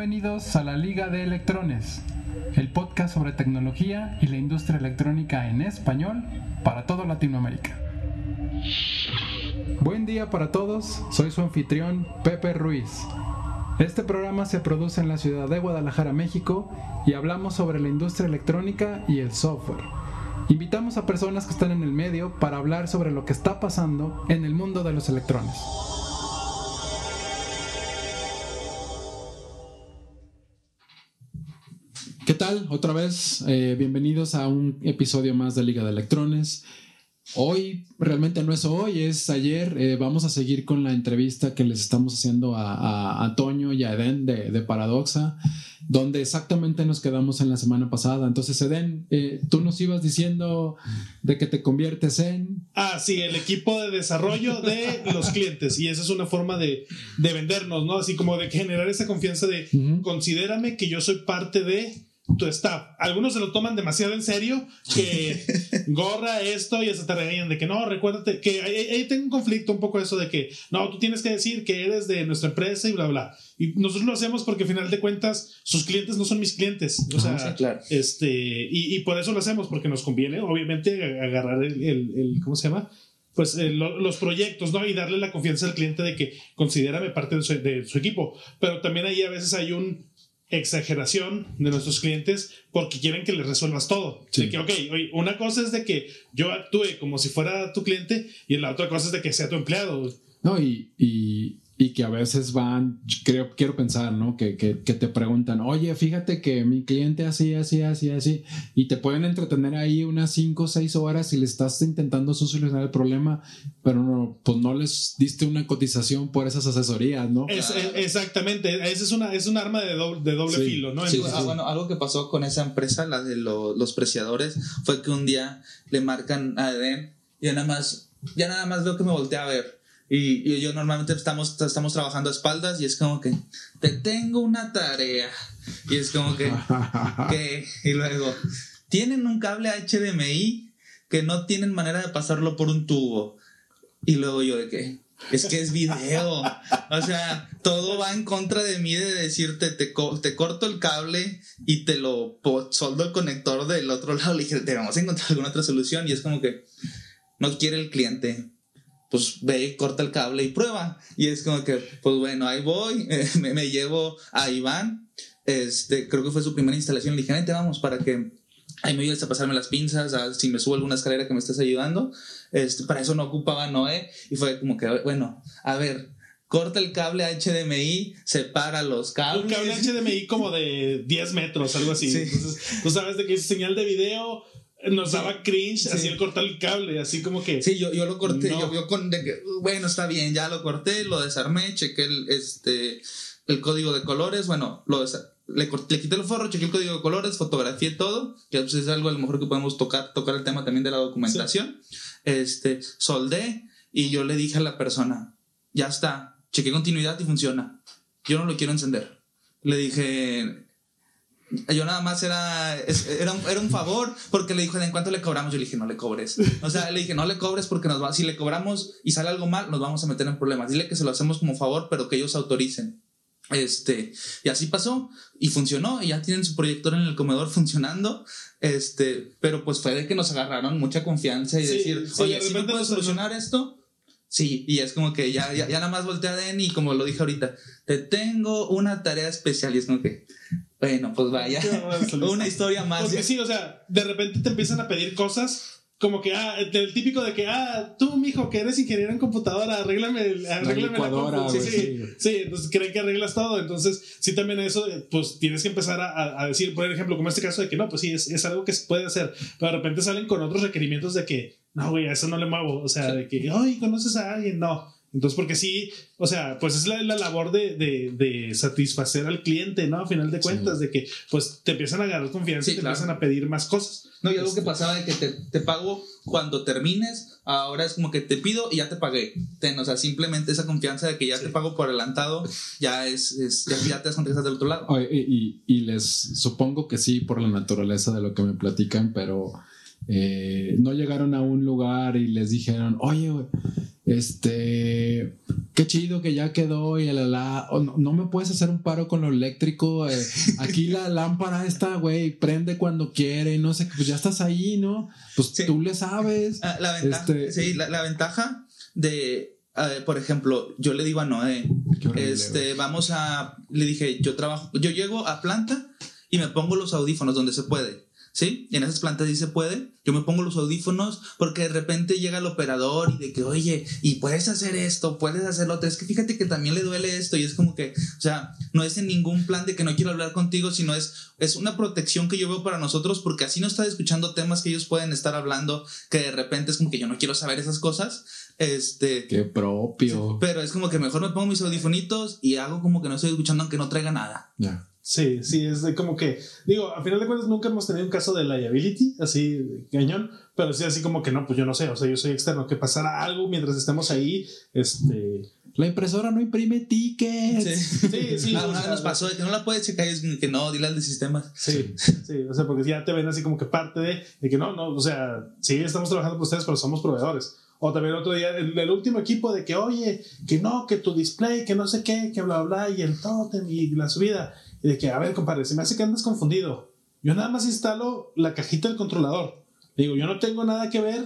Bienvenidos a la Liga de Electrones, el podcast sobre tecnología y la industria electrónica en español para toda Latinoamérica. Buen día para todos, soy su anfitrión Pepe Ruiz. Este programa se produce en la ciudad de Guadalajara, México, y hablamos sobre la industria electrónica y el software. Invitamos a personas que están en el medio para hablar sobre lo que está pasando en el mundo de los electrones. ¿Qué tal? Otra vez, eh, bienvenidos a un episodio más de Liga de Electrones. Hoy, realmente no es hoy, es ayer. Eh, vamos a seguir con la entrevista que les estamos haciendo a, a, Toño y a Eden de, Paradoxa, donde exactamente nos quedamos en la semana pasada. Entonces, Eden, eh, tú nos ibas diciendo de que te conviertes en... Ah, sí, el equipo de desarrollo de los clientes. Y esa es una forma de, vendernos, ¿no? Así como de generar esa confianza de, considérame que yo soy parte de tu staff. Algunos se lo toman demasiado en serio, que gorra esto y hasta te regañan de que no, recuérdate que ahí, tengo un conflicto un poco eso de que no, tú tienes que decir que eres de nuestra empresa y bla, bla. Y nosotros lo hacemos porque al final de cuentas sus clientes no son mis clientes. O sea, este, y, por eso lo hacemos, porque nos conviene, obviamente, agarrar el, el, ¿cómo se llama? pues eh, los proyectos, ¿no? Y darle la confianza al cliente de que considérame parte de su, de su, equipo. Pero también ahí a veces hay un, exageración de nuestros clientes porque quieren que les resuelvas todo. De que, ok, una cosa es de que yo actúe como si fuera tu cliente y la otra cosa es de que sea tu empleado. No, y, y y que a veces van, creo, quiero pensar, ¿no? Que, que, que, te preguntan, oye, fíjate que mi cliente así, así, así, así, y te pueden entretener ahí unas 5 o 6 horas y le estás intentando solucionar el problema, pero no, pues no les diste una cotización por esas asesorías, ¿no? Es, exactamente, esa es, una, es un arma de doble, de doble filo, ¿no? Sí, ah, bueno, algo que pasó con esa empresa, la de los preciadores, fue que un día le marcan a Eden y nada más, ya nada más veo que me volteé a ver y, yo normalmente estamos, estamos trabajando a espaldas y es como que te tengo una tarea. Y es como que, que y luego, tienen un cable HDMI que no tienen manera de pasarlo por un tubo. Y luego yo de que, es que es video. O sea, todo va en contra de mí de decirte, te, te corto el cable y te lo soldo el conector del otro lado. Le dije, te vamos a encontrar alguna otra solución. Y es como que no quiere el cliente pues ve, corta el cable y prueba. Y es como que, pues bueno, ahí voy, me, llevo a Iván, este, creo que fue su primera instalación, le dije, vamos, para que ahí me ayudes a pasarme las pinzas, a, si me subo alguna escalera que me estés ayudando. Este, para eso no ocupaba Noé. Y fue como que, bueno, a ver, corta el cable HDMI, separa los cables. Un cable HDMI como de 10 metros, algo así. Entonces, tú sabes de que es señal de video nos daba cringe así el cortar el cable, así como que. Sí, yo, yo lo corté, yo, yo con de que, bueno, está bien, ya lo corté, lo desarmé, chequé el, este, el código de colores, bueno, lo le, le, quité el forro, chequé el código de colores, fotografié todo, que pues, es algo a lo mejor que podemos tocar, tocar el tema también de la documentación. Este, soldé y yo le dije a la persona, ya está, chequé continuidad y funciona. Yo no lo quiero encender. Le dije, yo nada más era, era, un, era un favor porque le dijo, ¿en cuánto le cobramos? Yo le dije, no le cobres. O sea, le dije, no le cobres porque nos va, si le cobramos y sale algo mal, nos vamos a meter en problemas. Dile que se lo hacemos como favor, pero que ellos autoricen. Este, y así pasó y funcionó y ya tienen su proyector en el comedor funcionando. Este, pero pues fue de que nos agarraron mucha confianza y decir, oye, si no puedes solucionar esto, Sí, y es como que ya, ya, ya nada más volteé a Den y como lo dije ahorita, te tengo una tarea especial y es como que, bueno, pues vaya. Una historia más. Porque sí, o sea, de repente te empiezan a pedir cosas como que, ah, el típico de que, ah, tú, mijo, que eres ingeniero en computadora, arréglame, arréglame la, la sí, sí, sí, entonces creen que arreglas todo. Entonces, sí, también eso, pues tienes que empezar a, a, decir, por ejemplo, como este caso de que no, pues sí, es, es, algo que se puede hacer, pero de repente salen con otros requerimientos de que, no, güey, a eso no le muevo. O sea, de que, ay, conoces a alguien, no. Entonces, porque sí, o sea, pues es la, la labor de, de, de, satisfacer al cliente, ¿no? A final de cuentas, de que pues te empiezan a agarrar confianza y te empiezan a pedir más cosas. No, y algo que pasaba de que te, te, pago cuando termines, ahora es como que te pido y ya te pagué. Ten, o sea, simplemente esa confianza de que ya te pago por adelantado, ya es, es ya, te has contestado del otro lado. y, y les supongo que sí, por la naturaleza de lo que me platican, pero eh, no llegaron a un lugar y les dijeron, oye, este, qué chido que ya quedó y la, la no, no, me puedes hacer un paro con lo eléctrico. Eh, aquí la lámpara esta, güey, prende cuando quiere, no sé, pues ya estás ahí, ¿no? Pues sí. tú le sabes. Ah, la ventaja, este, sí, la, la ventaja de por ejemplo, yo le digo a Noé, este, vamos a, le dije, yo trabajo, yo llego a planta y me pongo los audífonos donde se puede. ¿Sí? En esas plantas sí se puede. Yo me pongo los audífonos porque de repente llega el operador y de que, oye, y puedes hacer esto, puedes hacer lo otro. Es que fíjate que también le duele esto y es como que, o sea, no es en ningún plan de que no quiero hablar contigo, sino es, es una protección que yo veo para nosotros porque así no está escuchando temas que ellos pueden estar hablando que de repente es como que yo no quiero saber esas cosas. Este. Qué propio. Pero es como que mejor me pongo mis audifonitos y hago como que no estoy escuchando aunque no traiga nada. Ya. Sí, sí, es de como que, digo, a final de cuentas nunca hemos tenido un caso de liability, así, de cañón, pero sí, así como que no, pues yo no sé, o sea, yo soy externo, que pasara algo mientras estemos ahí, este... La impresora no imprime tickets. Sí, sí, sí. Ah, una vez nos pasó de que no la puedes checar y es que no, dile al de sistemas. Sí, sí, o sea, porque ya te ven así como que parte de, de que no, no, o sea, sí, estamos trabajando con ustedes, pero somos proveedores. O también otro día, el, el, último equipo de que, oye, que no, que tu display, que no sé qué, que bla, bla, y el totem y la subida. Y de que, a ver, compadre, se me hace que andas confundido. Yo nada más instalo la cajita del controlador. Digo, yo no tengo nada que ver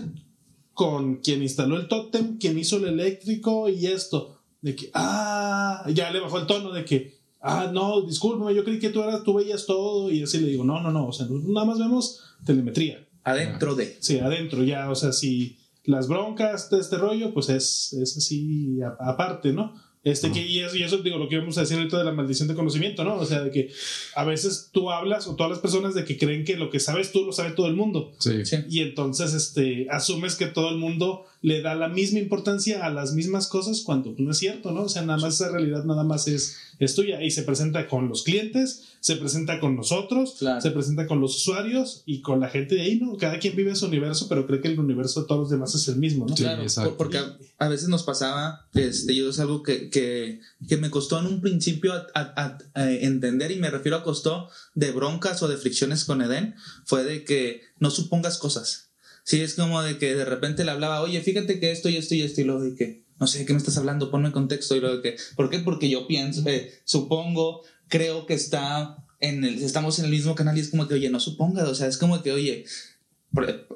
con quien instaló el tótem, quien hizo el eléctrico y esto. De que, ah, ya le bajó el tono de que, ah, no, discúlpame, yo creí que tú, eras, tú veías todo. Y así le digo, no, no, no, o sea, nada más vemos telemetría. Adentro de. Sí, adentro, ya, o sea, si las broncas de este rollo, pues es, es así aparte, ¿no? Este, que, y, eso, y eso digo lo que íbamos a decir ahorita de la maldición de conocimiento, ¿no? O sea, de que a veces tú hablas o todas las personas de que creen que lo que sabes tú lo sabe todo el mundo. Sí. sí. Y entonces este, asumes que todo el mundo le da la misma importancia a las mismas cosas cuando no es cierto, ¿no? O sea, nada más esa realidad nada más es, es tuya y se presenta con los clientes, se presenta con nosotros, claro. se presenta con los usuarios y con la gente de ahí, ¿no? Cada quien vive su universo, pero cree que el universo de todos los demás es el mismo, ¿no? Sí, claro, exacto. porque a, a, veces nos pasaba, este, yo es algo que, que, que me costó en un principio a, a, a, entender y me refiero a costó de broncas o de fricciones con Eden, fue de que no supongas cosas. Sí, es como de que de repente le hablaba, oye, fíjate que esto y esto y esto, y luego de que, no sé, ¿de qué me estás hablando? Ponme en contexto, y luego de que, ¿por qué? Porque yo pienso, eh, supongo, creo que está en el, estamos en el mismo canal y es como que, oye, no supongas, o sea, es como que, oye,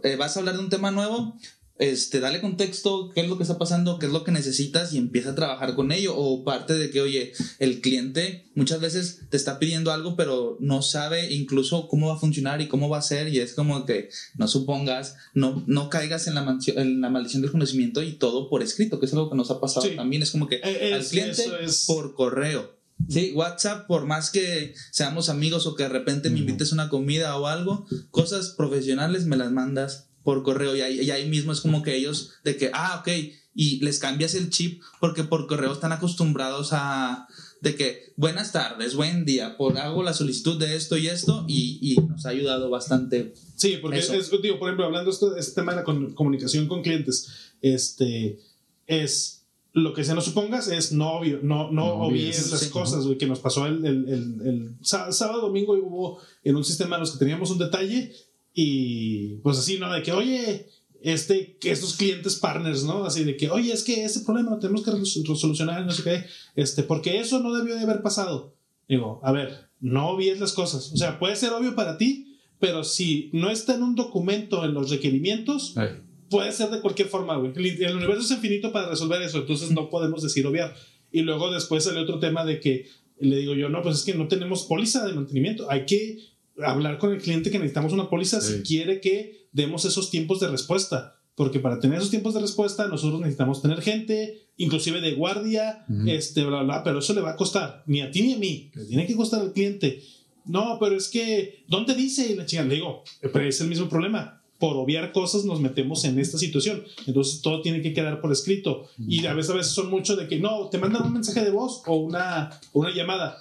eh, vas a hablar de un tema nuevo, este, dale contexto, qué es lo que está pasando, qué es lo que necesitas y empieza a trabajar con ello. O parte de que, oye, el cliente muchas veces te está pidiendo algo, pero no sabe incluso cómo va a funcionar y cómo va a ser. Y es como que no supongas, no, no caigas en la, en la maldición del conocimiento y todo por escrito, que es algo que nos ha pasado sí. también. Es como que es, al cliente es... por correo. Sí, WhatsApp, por más que seamos amigos o que de repente me invites a una comida o algo, cosas profesionales me las mandas por correo y ahí, y ahí, mismo es como que ellos de que, ah, ok, y les cambias el chip porque por correo están acostumbrados a de que buenas tardes, buen día, por hago la solicitud de esto y esto y, y nos ha ayudado bastante. Sí, porque es, digo, por ejemplo, hablando de esto, este tema de la comunicación con clientes, este es lo que se nos supongas es no obvio, no, no, no obvies las sí, cosas, güey, que nos pasó el, el, el, el, sábado, domingo y hubo en un sistema en los que teníamos un detalle y pues así, ¿no? De que, oye, este, que estos clientes partners, ¿no? Así de que, oye, es que ese problema lo tenemos que resolucionar, no sé qué, este, porque eso no debió de haber pasado. Digo, a ver, no obvies las cosas. O sea, puede ser obvio para ti, pero si no está en un documento en los requerimientos, Ay. puede ser de cualquier forma, güey. El, el universo es infinito para resolver eso, entonces no podemos decir obviar. Y luego después sale otro tema de que le digo yo, no, pues es que no tenemos póliza de mantenimiento, hay que hablar con el cliente que necesitamos una póliza sí. si quiere que demos esos tiempos de respuesta. Porque para tener esos tiempos de respuesta, nosotros necesitamos tener gente, inclusive de guardia, uh -huh. este, bla, bla, pero eso le va a costar, ni a ti ni a mí, le tiene que costar al cliente. No, pero es que, ¿dónde dice? Y la chica le digo, pero es el mismo problema. Por obviar cosas nos metemos en esta situación. Entonces todo tiene que quedar por escrito. Uh -huh. Y a veces, a veces son mucho de que no, te mandan un mensaje de voz o una, una llamada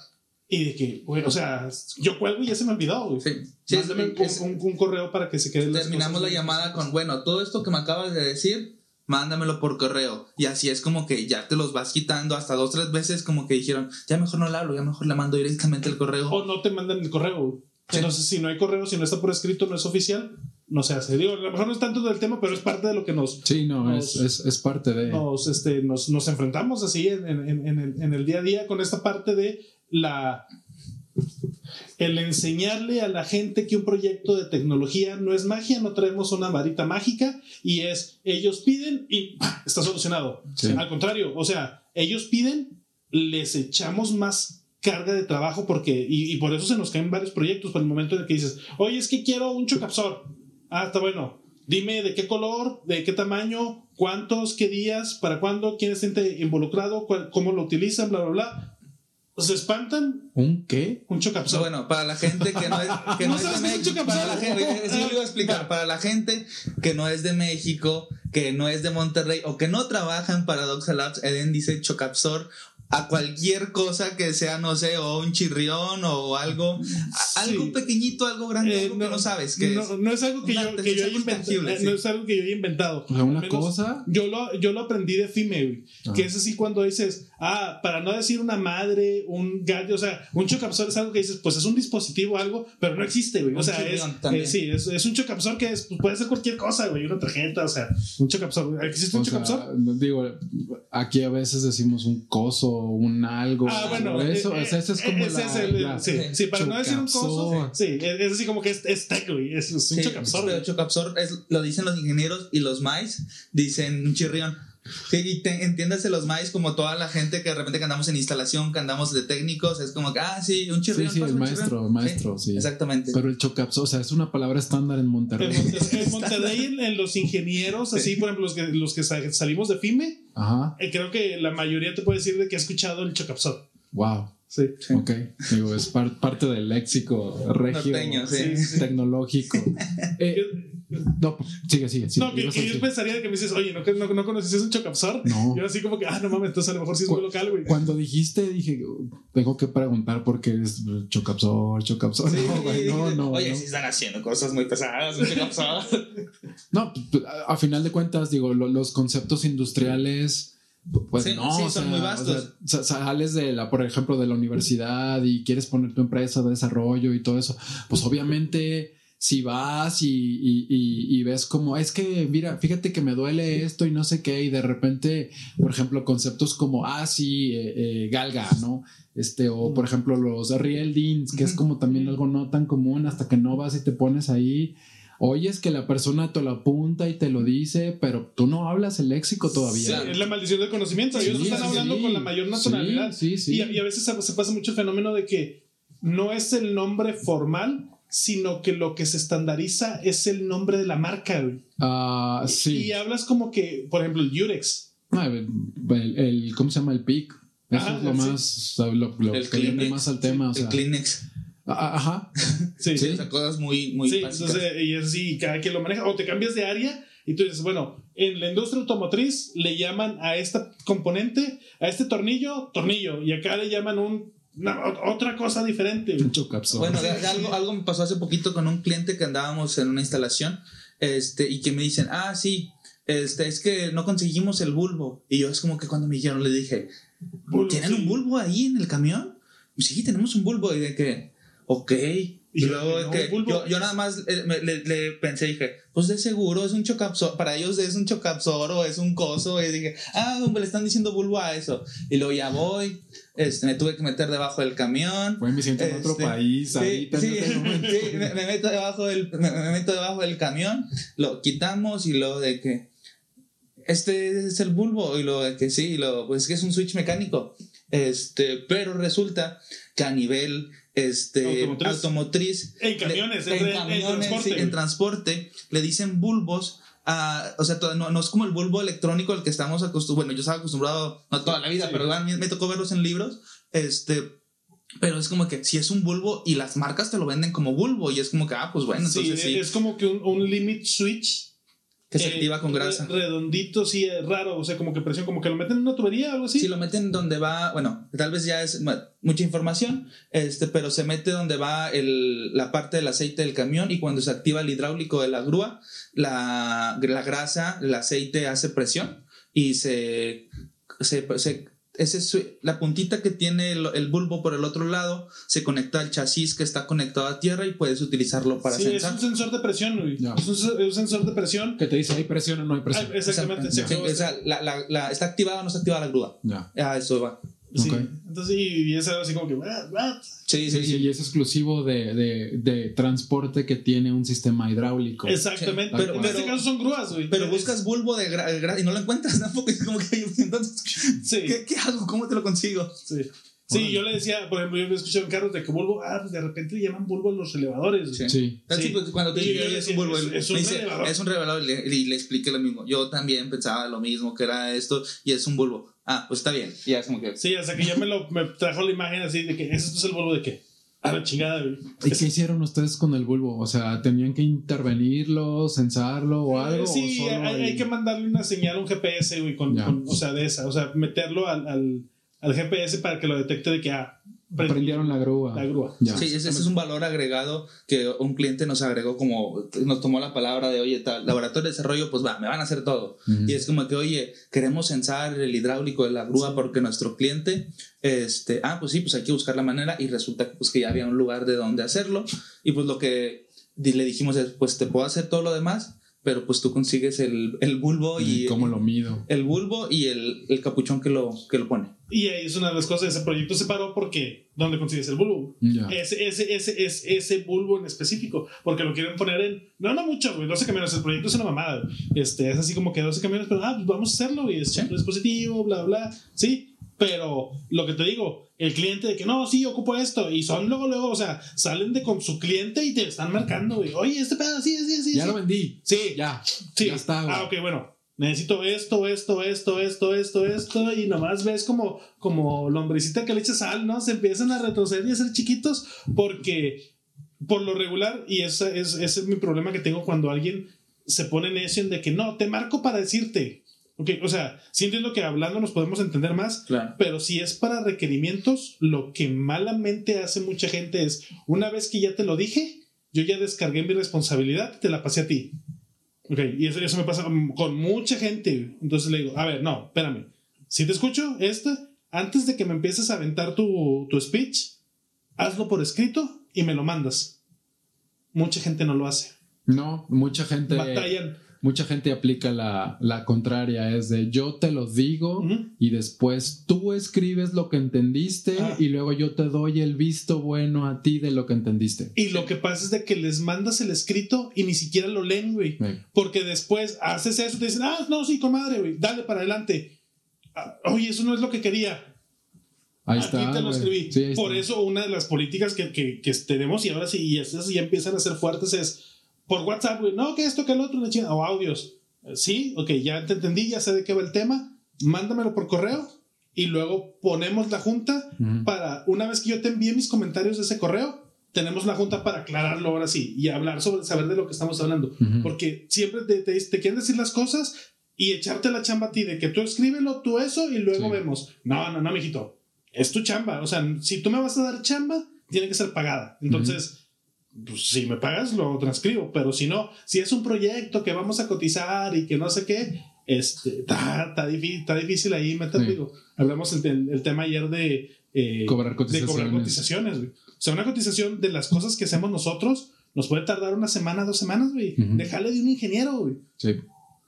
y de que, güey, o sea, yo cuelgo y ya se me olvidó, güey. Sí. sí Mándame es, un, un, un, correo para que se quede. Terminamos la llamada con, bueno, todo esto que me acabas de decir, mándamelo por correo. Y así es como que ya te los vas quitando hasta dos, tres veces, como que dijeron, ya mejor no le hablo, ya mejor le mando directamente el correo. O no te mandan el correo. Sí. Entonces, si no hay correo, si no está por escrito, no es oficial, no se hace. Digo, a lo mejor no es tanto del tema, pero es parte de lo que nos. Sí, no, nos- es, es, es parte de. Nos, este, nos, nos enfrentamos así en, en- en- en el, en el día a día con esta parte de la. El enseñarle a la gente que un proyecto de tecnología no es magia, no traemos una varita mágica y es ellos piden y ¡pah! está solucionado. Sí. Al contrario, o sea, ellos piden, les echamos más carga de trabajo porque y, y por eso se nos caen varios proyectos por el momento en el que dices, oye, es que quiero un chocapsor. Ah, está bueno. Dime de qué color, de qué tamaño, cuántos, qué días, para cuándo, quién está involucrado, cuál- cómo lo utilizan, bla, bla, bla. Se espantan ¿Un qué? un chocapsor. Bueno, para la gente que no es, que No no es de sabes qué es un México, chocapsor. para la gente, eso lo iba a explicar, para la gente que no es de México, que no es de Monterrey o que no trabaja en Paradoxa Labs, Eden dice chocapsor a cualquier cosa que sea, no sé, o un chirrión o algo, algo pequeñito, algo grande, Eh, algo que no sabes que no, es. no es algo que Una- yo, que yo haya inventado. eh, sí. No es algo que yo haya inventado. O sea, una cosa. Yo lo, yo lo aprendí de Fime, güey, Ah. Que es así cuando dices, ah, para no decir una madre, un gallo, o sea, un chocapsor es algo que dices, pues es un dispositivo, algo, pero no existe, güey. O sea, es, eh, sí, es, es un chocapsor que es, pues, puede ser cualquier cosa, güey, una tarjeta, o sea, un chocapsor. ¿Existe un O sea, digo, aquí a veces decimos un coso, un algo. Ah, bueno, eso, eh, o sea, eso es como ese la, es el- la- sí, sí, para no decir un coso, sí, es, así como que es, es tech, güey, es, un Sí, chocapsor, pero chocapsor es, lo dicen los ingenieros y los maíz dicen un chirrión. Sí, y te- entiéndase los maíz como toda la gente que de repente que andamos en instalación, que andamos de técnicos, es como que, ah, sí, un Sí, chirrión. sí, pasa el maestro, el maestro, sí. Exactamente. Pero el chocapsor, o sea, es una palabra estándar en Monterrey. En Monterrey, en Monterrey, en, en los ingenieros, así, por ejemplo, los que, los que sa- salimos de FIME, Ajá, eh, creo que la mayoría te puede decir de que ha escuchado el chocapsor. wow. Sí. Sí. Ok, digo, es par- parte del léxico regio, Norteño, sí. tecnológico. Eh, no, sigue, sigue. sigue. no, que, yo pensaría que me dices, oye, ¿no, no, no conoces un chocapsor? No. Yo así como que, ah, no mames, entonces a lo mejor sí es muy local, güey. Cuando dijiste, dije, tengo que preguntar por qué es chocapsor, chocapsor. No, güey, no, no. Oye, no. si están haciendo cosas muy pesadas, un chocapsor. No, pues, a, a final de cuentas, digo, lo- los conceptos industriales, pues Sí, no, sí, son sea, muy o vastos. sea, sales de la, por ejemplo, de la universidad y quieres poner tu empresa de desarrollo y todo eso, pues obviamente si vas y, y- y- y ves como, es que, mira, fíjate que me duele esto y no sé qué, y de repente, por ejemplo, conceptos como, ah, sí, eh, eh, galga, ¿no? Este, o por ejemplo, los real deans, que es como también algo no tan común hasta que no vas y te pones ahí. Oyes que la persona te lo apunta y te lo dice, pero tú no hablas el léxico Sí, todavía. es la maldición del conocimiento. Ellos Sí, están sí, hablando sí. con la mayor naturalidad. Sí, sí, sí. Y, a, y a veces se, se pasa mucho el fenómeno de que no es el nombre formal, sino que lo que se estandariza es el nombre de la marca. Ah, sí. Y hablas como que, por ejemplo, el Yurex. Ah, el, el- el- ¿Cómo se llama? El PIC. Eso Ajá, es lo sí. más, o sea, lo, lo El que viene Kleenex, más al tema. O sea, el Kleenex. Ah, Ajá. Sí, Sí, sí. o sea, cosas muy, muy Sí, básicas. entonces, y es así, cada quien lo maneja. O te cambias de área y tú dices, bueno, en la industria automotriz le llaman a esta componente, a este tornillo, tornillo. Y acá le llaman un, una- otra cosa diferente. Bueno, de- de algo, algo me pasó hace poquito con un cliente que andábamos en una instalación este, y que me dicen, ah, sí, este, es que no conseguimos el bulbo. Y yo es como que cuando me dijeron, le dije, Bulbo, ¿tienen un bulbo ahí en el camión? Sí, tenemos un bulbo. Y de que, ok. Y, luego no, que yo, yo nada más eh, me- le, le pensé, dije, pues de seguro es un chocapsor, para ellos es un chocapsor o es un coso. Y dije, ah, hombre, le están diciendo bulbo a eso. Y luego ya voy, este, me tuve que meter debajo del camión. Güey, me siento en otro Este, país Sí, ahorita. sí, sí, me, me meto debajo del, me, me meto debajo del camión, lo quitamos y lo de que este es el bulbo y lo de que sí, y lo pues que es un switch mecánico. Este, pero resulta que a nivel este Automotriz. automotriz, En camiones, le- en, en, en camiones, transporte. sí, en transporte, le dicen bulbos a, o sea, no, no es como el bulbo electrónico al que estamos acostumbrados. Bueno, yo estaba acostumbrado, no toda la vida, Sí. pero me, me tocó verlos en libros. Este, pero es como que si es un bulbo y las marcas te lo venden como bulbo y es como que, ah, pues bueno, Sí, entonces sí, es como que un, un limit switch. Que se eh, activa con grasa. re- Redondito, sí, eh, raro. O sea, como que presión, como que lo meten en una tubería o algo así. Si lo meten donde va, bueno, tal vez ya es mucha información, este, pero se mete donde va el, la parte del aceite del camión y cuando se activa el hidráulico de la grúa, la, la grasa, el aceite hace presión y se, se, se ese es la puntita que tiene el, bulbo por el otro lado se conecta al chasis que está conectado a tierra y puedes utilizarlo para sí, es un sensor de presión, güey. Es, un, sensor de presión. Que te dice, hay presión o no hay presión. Ah, exactamente. o sea, la, la, ¿está activada o no está activada la grúa? Ya. Ah, eso va. Sí. Entonces, y, es algo así como que. Sí, sí, sí, Y es exclusivo de, de, de, transporte que tiene un sistema hidráulico. Exactamente. pero, en este caso son grúas, güey. Pero buscas bulbo de y no lo encuentras tampoco. Es como que. Entonces, ¿qué, ¿qué, hago? ¿Cómo te lo consigo? Sí. Sí, yo le decía, por ejemplo, yo me escuchado en carros de que bulbo, ah, pues de repente le llaman bulbo los elevadores. Sí. sí. sí. Pues, cuando te dije, es un bulbo, es, un elevador. Es un elevador y le, expliqué lo mismo. Yo también pensaba lo mismo, que era esto, y es un bulbo. Ah, pues está bien. Ya es como que. Sí, hasta que ya me, lo, me trajo la imagen así de que ¿esto es el bulbo de qué? A la chingada, güey. ¿Y qué hicieron ustedes con el bulbo? O sea, ¿tenían que intervenirlo, censarlo o algo? Sí, hay, hay, que mandarle una señal, un GPS, güey, con, o sea, de esa. O sea, meterlo al, al, al GPS para que lo detecte de que, ah, Prendieron la grúa. La grúa. Sí, ese, es un valor agregado que un cliente nos agregó como, nos tomó la palabra de, oye, tal, laboratorio de desarrollo, pues va, me van a hacer todo. Y es como que, oye, queremos censar el hidráulico de la grúa porque nuestro cliente, este, ah, pues sí, pues hay que buscar la manera y resulta pues, que ya había un lugar de donde hacerlo. Y pues lo que le dijimos es, pues te puedo hacer todo lo demás, pero pues tú consigues el, el bulbo y... ¿Cómo lo mido? El bulbo y el, el, capuchón que lo, que lo pone. Y ahí es una de las cosas, ese proyecto se paró porque ¿dónde consigues el bulbo? Ese, ese, ese, ese, ese bulbo en específico, porque lo quieren poner en... No, no mucho, güey, 12 camiones, el proyecto es una mamada. Este, es así como que 12 camiones, pero ah, pues vamos a hacerlo y es un dispositivo, bla, bla. Sí, pero lo que te digo, el cliente de que no, sí, ocupo esto. Y son luego, luego, o sea, salen de con su cliente y te están marcando, güey. Oye, este pedazo, sí, sí, sí. Ya lo vendí. Sí. Ya. Sí. Ya está, güey. Ah, ok, bueno. Necesito esto, esto, esto, esto, esto, esto. Y nomás ves como, como lombrecita que le echa sal, ¿no? Se empiezan a retroceder y a ser chiquitos porque, por lo regular, y ese es, ese es mi problema que tengo cuando alguien se pone necio en de que no, te marco para decirte. Ok, o sea, sí entiendo que hablando nos podemos entender más, pero si es para requerimientos, lo que malamente hace mucha gente es, una vez que ya te lo dije, yo ya descargué mi responsabilidad y te la pasé a ti. Ok, y eso, eso me pasa con, mucha gente. Entonces le digo, a ver, no, espérame. Si te escucho, esta, antes de que me empieces a aventar tu, tu speech, hazlo por escrito y me lo mandas. Mucha gente no lo hace. No, mucha gente. Batallan mucha gente aplica la, la contraria, es de yo te lo digo y después tú escribes lo que entendiste ah. y luego yo te doy el visto bueno a ti de lo que entendiste. Y lo que pasa es de que les mandas el escrito y ni siquiera lo leen, güey. Porque después haces eso te dicen, ah, no, sí, comadre, güey, dale para adelante. Ah, oye, eso no es lo que quería. Ahí está. te lo escribí. Por eso una de las políticas que, que, que tenemos y ahora sí, y esas ya empiezan a ser fuertes es por WhatsApp, güey, no, que esto, que el otro, o audios. Sí, ok, ya te entendí, ya sé de qué va el tema, mándamelo por correo y luego ponemos la junta para, una vez que yo te envíe mis comentarios de ese correo, tenemos la junta para aclararlo ahora sí y hablar sobre, saber de lo que estamos hablando. Porque siempre te, te, quieren decir las cosas y echarte la chamba a ti de que tú escríbelo, tú eso y luego vemos. No, no, no, mijito. Es tu chamba. O sea, si tú me vas a dar chamba, tiene que ser pagada. Entonces, pues, si me pagas, lo transcribo, pero si no, si es un proyecto que vamos a cotizar y que no sé qué, este, está, difícil, difícil ahí meter, digo, hablamos el, el, tema ayer de, eh, cobrar cotizaciones. De cobrar cotizaciones O sea, una cotización de las cosas que hacemos nosotros nos puede tardar una semana, dos semanas, güey. Déjale de un ingeniero, güey. Sí.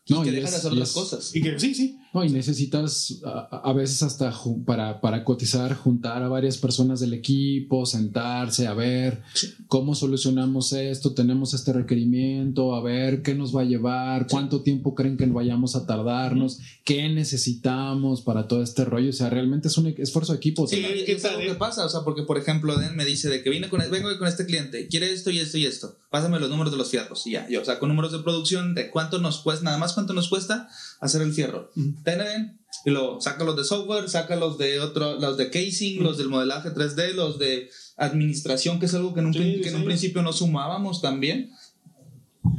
No, y que dejan de hacer otras cosas. Y que sí, sí. No, y necesitas a, veces hasta para, para, cotizar, juntar a varias personas del equipo, sentarse, a ver cómo solucionamos esto, tenemos este requerimiento, a ver qué nos va a llevar, cuánto tiempo creen que vayamos a tardarnos, qué necesitamos para todo este rollo. O sea, realmente es un esfuerzo de equipo. Sí, ¿qué es algo que pasa? O sea, porque por ejemplo, Den me dice de que vine con, vengo con este cliente, quiere esto y esto y esto, pásame los números de los fierros y ya, yo, o sea, con números de producción de cuánto nos cuesta, nada más cuánto nos cuesta hacer el fierro. Ten y lo saca los de software, saca los de otro, los de casing, los del modelaje 3D, los de administración, que es algo que en un, que en un principio no sumábamos también.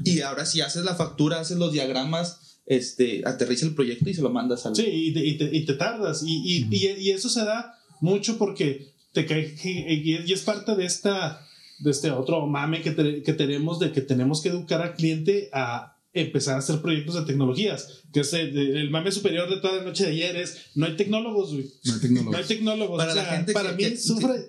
Y ahora si haces la factura, haces los diagramas, este, aterriza el proyecto y se lo mandas al... Sí, y te, y te, y te tardas. Y, y, y, eso se da mucho porque te cae, y es parte de esta de este otro mame que, que tenemos de que tenemos que educar al cliente a empezar a hacer proyectos de tecnologías. Que es el, el mame superior de toda la noche de ayer es, no hay tecnólogos, güey. No hay tecnólogos. No hay tecnólogos. Para o la gente para que- mí que- sufre...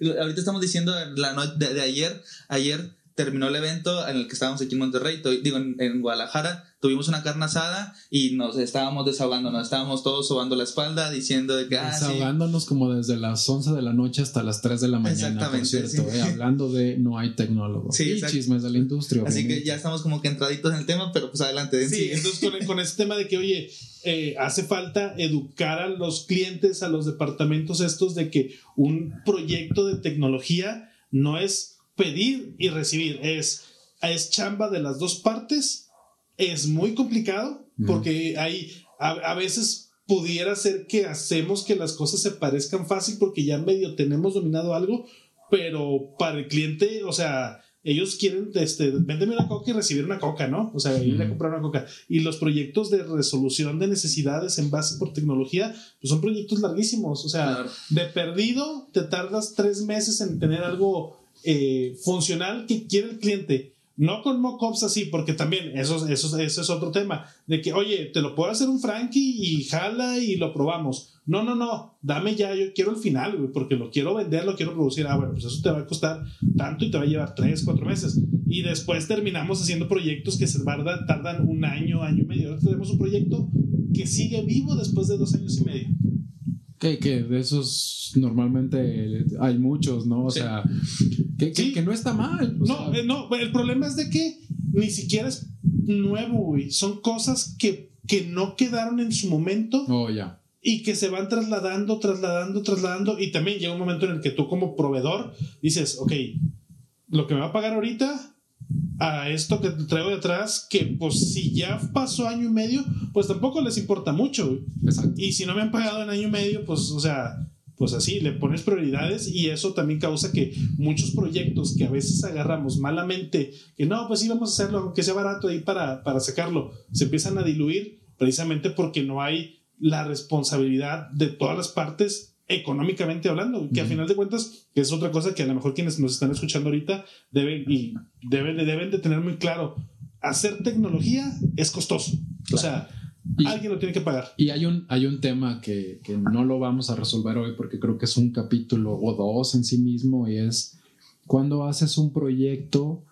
Ahorita estamos diciendo la noche de, de ayer, ayer terminó el evento en el que estábamos aquí en Monterrey, to- digo en, en Guadalajara, tuvimos una carne asada y nos estábamos desahogando, nos estábamos todos sobando la espalda diciendo de que ah, sí, Desahogándonos como desde las 11 de la noche hasta las 3 de la mañana, por Exactamente, cierto, sí. eh, hablando de no hay tecnólogos Sí, y exacto. chismes de la industria. así que ya estamos como que entraditos en el tema, pero pues adelante. Sí, entonces con, con ese tema de que, oye, eh, hace falta educar a los clientes, a los departamentos estos, de que un proyecto de tecnología no es pedir y recibir, es, es chamba de las dos partes, es muy complicado porque hay, a, a veces pudiera ser que hacemos que las cosas se parezcan fácil porque ya medio tenemos dominado algo, pero para el cliente, o sea, ellos quieren, este, véndeme una coca y recibir una coca, ¿no? O sea, ir a comprar una coca. Y los proyectos de resolución de necesidades en base por tecnología, pues son proyectos larguísimos. O sea, Claro. de perdido te tardas tres meses en tener algo eh, funcional que quiere el cliente. No con mockups así, porque también eso, eso, eso es otro tema. De que, oye, te lo puedo hacer un Frankie y jala y lo probamos. No, no, no, dame ya, yo quiero el final, porque lo quiero vender, lo quiero producir. Ah, bueno, pues eso te va a costar tanto y te va a llevar tres, cuatro meses. Y después terminamos haciendo proyectos que se tardan, tardan un año, año y medio. Ahora tenemos un proyecto que sigue vivo después de dos años y medio. Que, que de esos normalmente hay muchos, ¿no? O Sí. sea, que, que- Sí. que no está mal. No, eh, no, el problema es de que ni siquiera es nuevo, güey. Son cosas que, que no quedaron en su momento oh, ya. y que se van trasladando, trasladando, trasladando. Y también llega un momento en el que tú como proveedor dices, ok, lo que me va a pagar ahorita a esto que traigo detrás, que pues si ya pasó año y medio, pues tampoco les importa mucho. Exacto. Y si no me han pagado en año y medio, pues, o sea, pues así, le pones prioridades y eso también causa que muchos proyectos que a veces agarramos malamente, que no, pues sí, vamos a hacerlo, aunque sea barato ahí para, para sacarlo, se empiezan a diluir precisamente porque no hay la responsabilidad de todas las partes económicamente hablando, que a Ujú. final de cuentas que es otra cosa que a lo mejor quienes nos están escuchando ahorita deben y deben, deben de tener muy claro, hacer tecnología es costoso, o sea, Y- alguien lo tiene que pagar. Y hay un, hay un tema que, que no lo vamos a resolver hoy porque creo que es un capítulo o dos en sí mismo y es cuando haces un proyecto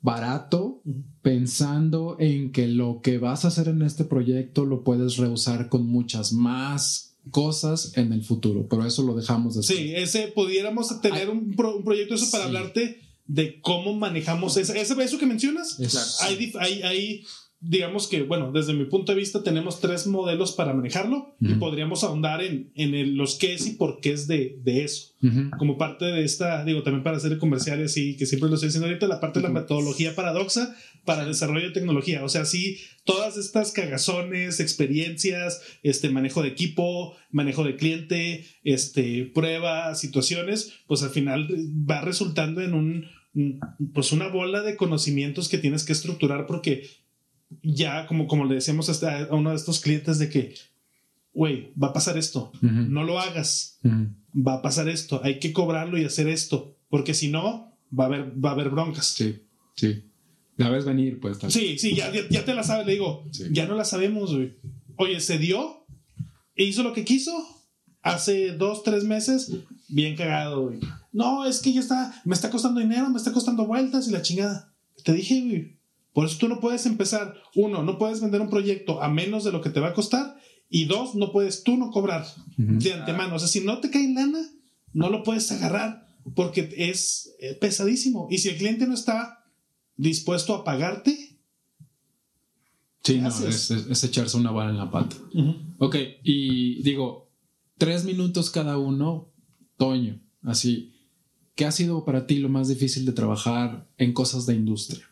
barato pensando en que lo que vas a hacer en este proyecto lo puedes reusar con muchas más cosas en el futuro, pero eso lo dejamos después. Sí, ese pudiéramos tener un, pro- un proyecto eso para Sí. hablarte de cómo manejamos esa- ese- eso que mencionas. Claro. Hay, hay, hay, digamos que, bueno, desde mi punto de vista tenemos tres modelos para manejarlo y Ujú. podríamos ahondar en, en el- los qué es y por qué es de, de eso. Ujú. Como parte de esta, digo, también para hacer comerciales y que siempre lo estoy diciendo ahorita, la parte de la metodología paradoxa para desarrollo de tecnología. O sea, sí, todas estas cagazones, experiencias, este manejo de equipo, manejo de cliente, este, pruebas, situaciones, pues al final va resultando en un, pues una bola de conocimientos que tienes que estructurar porque ya, como, como le decíamos hasta a uno de estos clientes de que, güey, va a pasar esto, no lo hagas va a pasar esto, hay que cobrarlo y hacer esto, porque si no, va a haber, va a haber broncas. Sí, sí. La ves venir, pues. tal. Sí, sí, ya, ya, ya te la sabes, le digo, Sí. ya no la sabemos, güey. Oye, se dio, e hizo lo que quiso, hace dos, tres meses, bien cagado, güey. No, es que ya está, me está costando dinero, me está costando vueltas y la chingada. Te dije, güey. Por eso tú no puedes empezar, uno, no puedes vender un proyecto a menos de lo que te va a costar, y dos, no puedes tú no cobrar de antemano. O sea, si no te cae lana, no lo puedes agarrar porque es eh, pesadísimo. Y si el cliente no está dispuesto a pagarte, Sí, ¿qué no, haces? es, es- es echarse una bala en la pata. Ok, y digo, tres minutos cada uno, Toño, así, ¿qué ha sido para ti lo más difícil de trabajar en cosas de industria?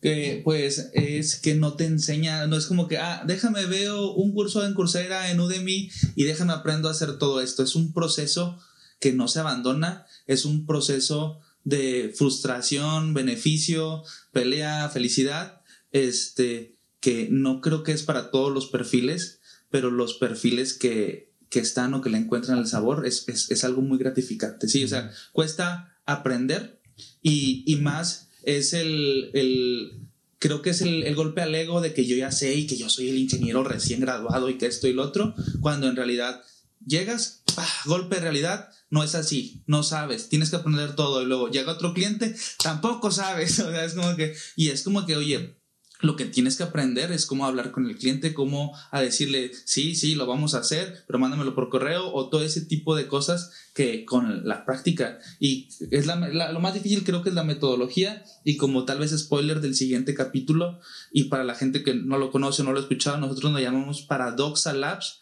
Que pues es que no te enseña, no es como que, ah, déjame veo un curso en Coursera, en Udemy y déjame aprendo a hacer todo esto. Es un proceso que no se abandona, es un proceso de frustración, beneficio, pelea, felicidad, este, que no creo que es para todos los perfiles, pero los perfiles que, que están o que le encuentran el sabor es, es, es algo muy gratificante. Sí, o sea, cuesta aprender y, y más es el, el creo que es el, el, golpe al ego de que yo ya sé y que yo soy el ingeniero recién graduado y que esto y lo otro, cuando en realidad llegas, golpe de realidad, no es así, no sabes, tienes que aprender todo y luego llega otro cliente, tampoco sabes, o sea, es como que, y es como que, oye, lo que tienes que aprender es cómo hablar con el cliente, cómo a decirle, sí, sí, lo vamos a hacer, pero mándamelo por correo o todo ese tipo de cosas que con la práctica. Y es lo más difícil creo que es la metodología y como tal vez spoiler del siguiente capítulo y para la gente que no lo conoce o no lo ha escuchado, nosotros nos llamamos Paradoxa Labs,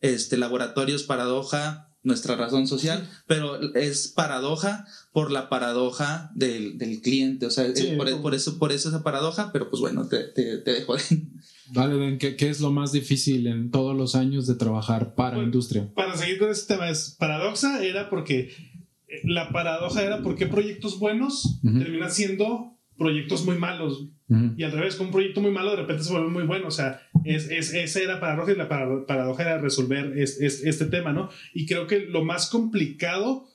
este, laboratorios paradoja nuestra razón social, pero es paradoja por la paradoja del, del cliente, o sea, por, por, eso, por eso esa paradoja, pero pues bueno, te, te, te dejo. Vale, ¿qué, ¿qué, es lo más difícil en todos los años de trabajar para industria? Para seguir con este tema, es paradoja era porque la paradoja era porque proyectos buenos terminan siendo proyectos muy malos. Y al revés, con un proyecto muy malo de repente se vuelve muy bueno. O sea, es, es, esa era paradoja y la paradoja era resolver este tema, ¿no? Y creo que lo más complicado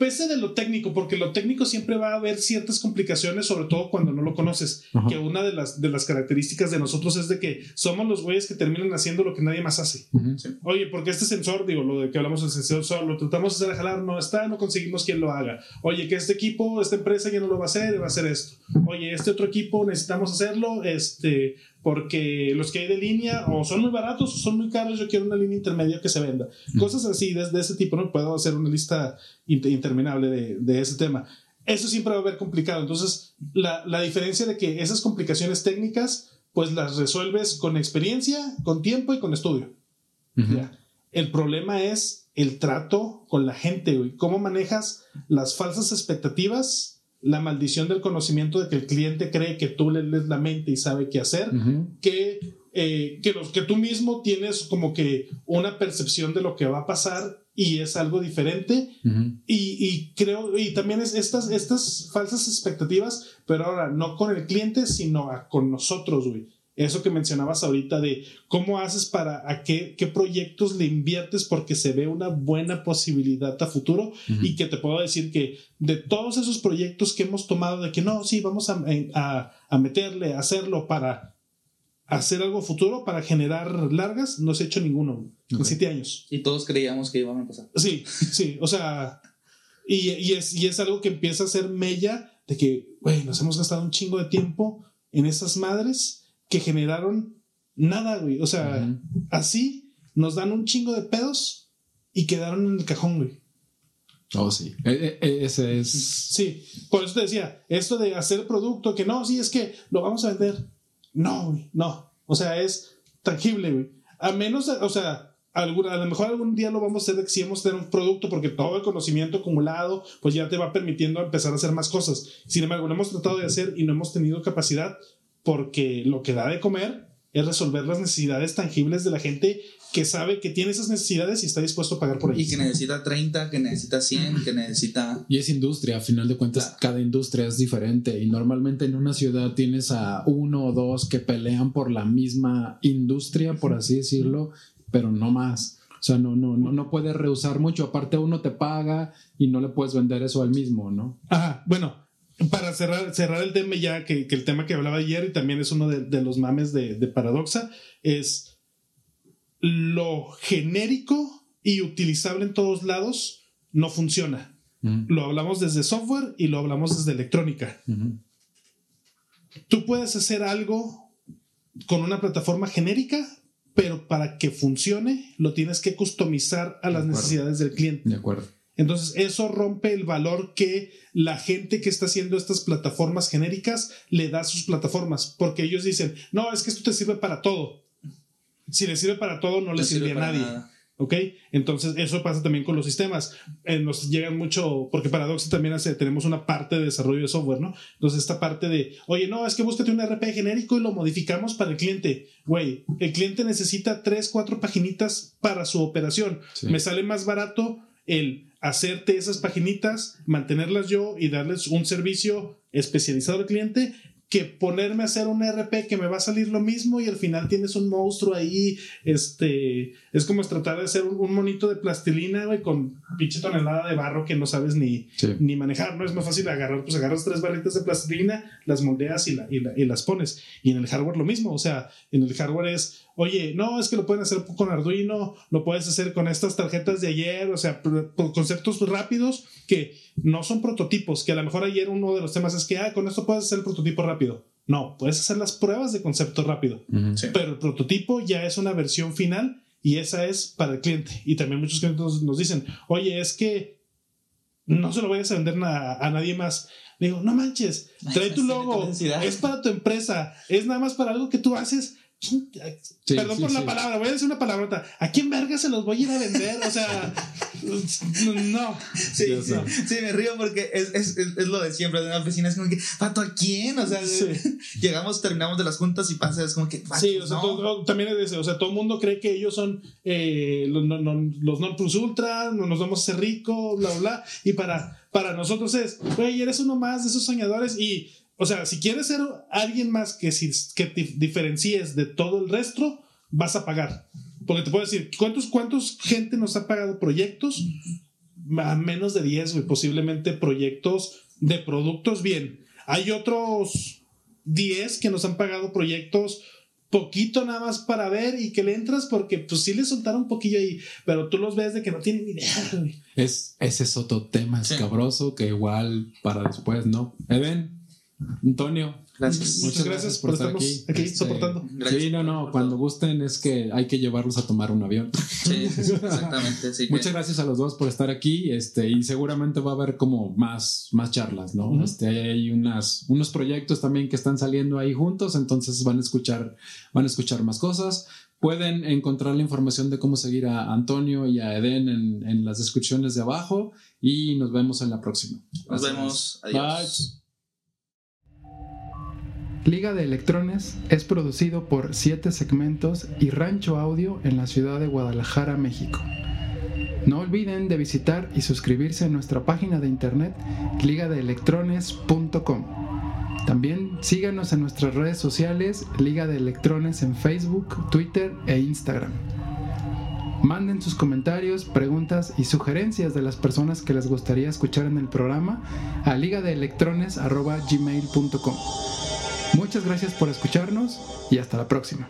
pese de lo técnico, porque lo técnico siempre va a haber ciertas complicaciones, sobre todo cuando no lo conoces, que una de las, de las características de nosotros es de que somos los güeyes que terminan haciendo lo que nadie más hace. Oye, porque este sensor, digo, lo de que hablamos del sensor, lo tratamos de hacer a jalar, no está, no conseguimos quien lo haga. Oye, que este equipo, esta empresa ya no lo va a hacer, va a hacer esto. Oye, este otro equipo necesitamos hacerlo, este, porque los que hay de línea o son muy baratos o son muy caros, yo quiero una línea intermedia que se venda. Cosas así de, ese tipo, no puedo hacer una lista interminable de, de, ese tema. Eso siempre va a haber complicado. Entonces, la, la diferencia de que esas complicaciones técnicas, pues las resuelves con experiencia, con tiempo y con estudio. El problema es el trato con la gente, ¿Cómo manejas las falsas expectativas la maldición del conocimiento de que el cliente cree que tú le lees la mente y sabe qué hacer, que, eh, que, los, que tú mismo tienes como que una percepción de lo que va a pasar y es algo diferente. y, y, creo, y también es estas, estas falsas expectativas, pero ahora no con el cliente, sino con nosotros, güey eso que mencionabas ahorita de cómo haces para a qué, qué proyectos le inviertes porque se ve una buena posibilidad a futuro y que te puedo decir que de todos esos proyectos que hemos tomado de que no, sí, vamos a, a, a meterle, a hacerlo para hacer algo futuro, para generar largas, no se ha hecho ninguno en siete años. Y todos creíamos que iban a pasar. Sí, sí, o sea, y, y, es, y es algo que empieza a ser mella de que, güey, nos hemos gastado un chingo de tiempo en esas madres que generaron nada, güey. O sea, así nos dan un chingo de pedos y quedaron en el cajón, güey. Oh, sí. E, ese es. Sí, por eso te decía, esto de hacer producto que no, sí, es que lo vamos a vender. No, güey, no. O sea, es tangible, güey. A menos, o sea, a lo mejor algún día lo vamos a hacer si hemos tener un producto porque todo el conocimiento acumulado pues ya te va permitiendo empezar a hacer más cosas. Sin embargo, lo hemos tratado de hacer y no hemos tenido capacidad porque lo que da de comer es resolver las necesidades tangibles de la gente que sabe que tiene esas necesidades y está dispuesto a pagar por ellas. Y que necesita 30, que necesita 100, que necesita... Y es industria, a final de cuentas cada industria es diferente y normalmente en una ciudad tienes a uno o dos que pelean por la misma industria, por así decirlo, pero no más. O sea, no, no, no, no puedes rehusar mucho. Aparte uno te paga y no le puedes vender eso al mismo, ¿no? Ajá, bueno, para cerrar, cerrar el tema ya, que, el tema que hablaba ayer y también es uno de, los mames de, Paradoxa, es lo genérico y utilizable en todos lados no funciona. Lo hablamos desde software y lo hablamos desde electrónica. Tú puedes hacer algo con una plataforma genérica, pero para que funcione lo tienes que customizar a las necesidades del cliente. De acuerdo. Entonces, eso rompe el valor que la gente que está haciendo estas plataformas genéricas le da a sus plataformas, porque ellos dicen, no, es que esto te sirve para todo. Si le sirve para todo, no, le sirve, a nadie. ¿Ok? Entonces, eso pasa también con los sistemas. Eh, nos llegan mucho, porque Paradox también hace, tenemos una parte de desarrollo de software, ¿no? Entonces, esta parte de, oye, no, es que búscate un RP genérico y lo modificamos para el cliente. Güey, el cliente necesita tres, cuatro paginitas para su operación. Me sale más barato el hacerte esas paginitas, mantenerlas yo y darles un servicio especializado al cliente que ponerme a hacer un RP que me va a salir lo mismo y al final tienes un monstruo ahí, este, es como tratar de hacer un, monito de plastilina, güey, con pinche tonelada de barro que no sabes ni, ni manejar, ¿no? Es más fácil agarrar, pues agarras tres barritas de plastilina, las moldeas y, y, las pones. Y en el hardware lo mismo, o sea, en el hardware es, oye, no, es que lo pueden hacer con Arduino, lo puedes hacer con estas tarjetas de ayer, o sea, conceptos rápidos que no son prototipos, que a lo mejor ayer uno de los temas es que, ah, con esto puedes hacer el prototipo rápido. No, puedes hacer las pruebas de concepto rápido, pero el prototipo ya es una versión final y esa es para el cliente. Y también muchos clientes nos dicen, oye, es que no se lo vayas a vender a, nadie más. digo, no manches, trae tu logo, es para tu empresa, es nada más para algo que tú haces Perdón por la palabra, voy a decir una palabrota. ¿A quién verga se los voy a ir a vender? O sea, no. Sí, sí, me río porque es, es, es, lo de siempre de una oficina. Es como que, ¿pato a quién? O sea, llegamos, terminamos de las juntas y pasa, es como que. Sí, o sea, también es o sea, todo el mundo cree que ellos son eh, los, no, los non plus ultra, nos vamos a hacer ricos, bla, bla. Y para, para nosotros es, güey, eres uno más de esos soñadores y o sea, si quieres ser alguien más que, si, que te diferencies de todo el resto, vas a pagar. Porque te puedo decir, ¿cuántos, cuántos gente nos ha pagado proyectos? A menos de 10, posiblemente proyectos de productos bien. Hay otros 10 que nos han pagado proyectos poquito nada más para ver y que le entras porque pues sí le soltaron un poquillo ahí, pero tú los ves de que no tienen ni idea. Es, ese es otro tema escabroso que igual para después, ¿no? Even, Antonio. Gracias. Muchas, gracias, por, estar aquí, aquí este, soportando. sí, no, no, cuando gusten es que hay que llevarlos a tomar un avión. Sí, exactamente. Muchas gracias a los dos por estar aquí este, y seguramente va a haber como más, más charlas, ¿no? este, hay unas, unos proyectos también que están saliendo ahí juntos, entonces van a escuchar, van a escuchar más cosas. Pueden encontrar la información de cómo seguir a Antonio y a Eden en, en las descripciones de abajo y nos vemos en la próxima. Nos vemos. Adiós. Liga de Electrones es producido por Siete Segmentos y Rancho Audio en la ciudad de Guadalajara, México. No olviden de visitar y suscribirse a nuestra página de internet ligadeelectrones.com. También síganos en nuestras redes sociales Liga de Electrones en Facebook, Twitter e Instagram. Manden sus comentarios, preguntas y sugerencias de las personas que les gustaría escuchar en el programa a ligadeelectrones.gmail.com. Muchas gracias por escucharnos y hasta la próxima.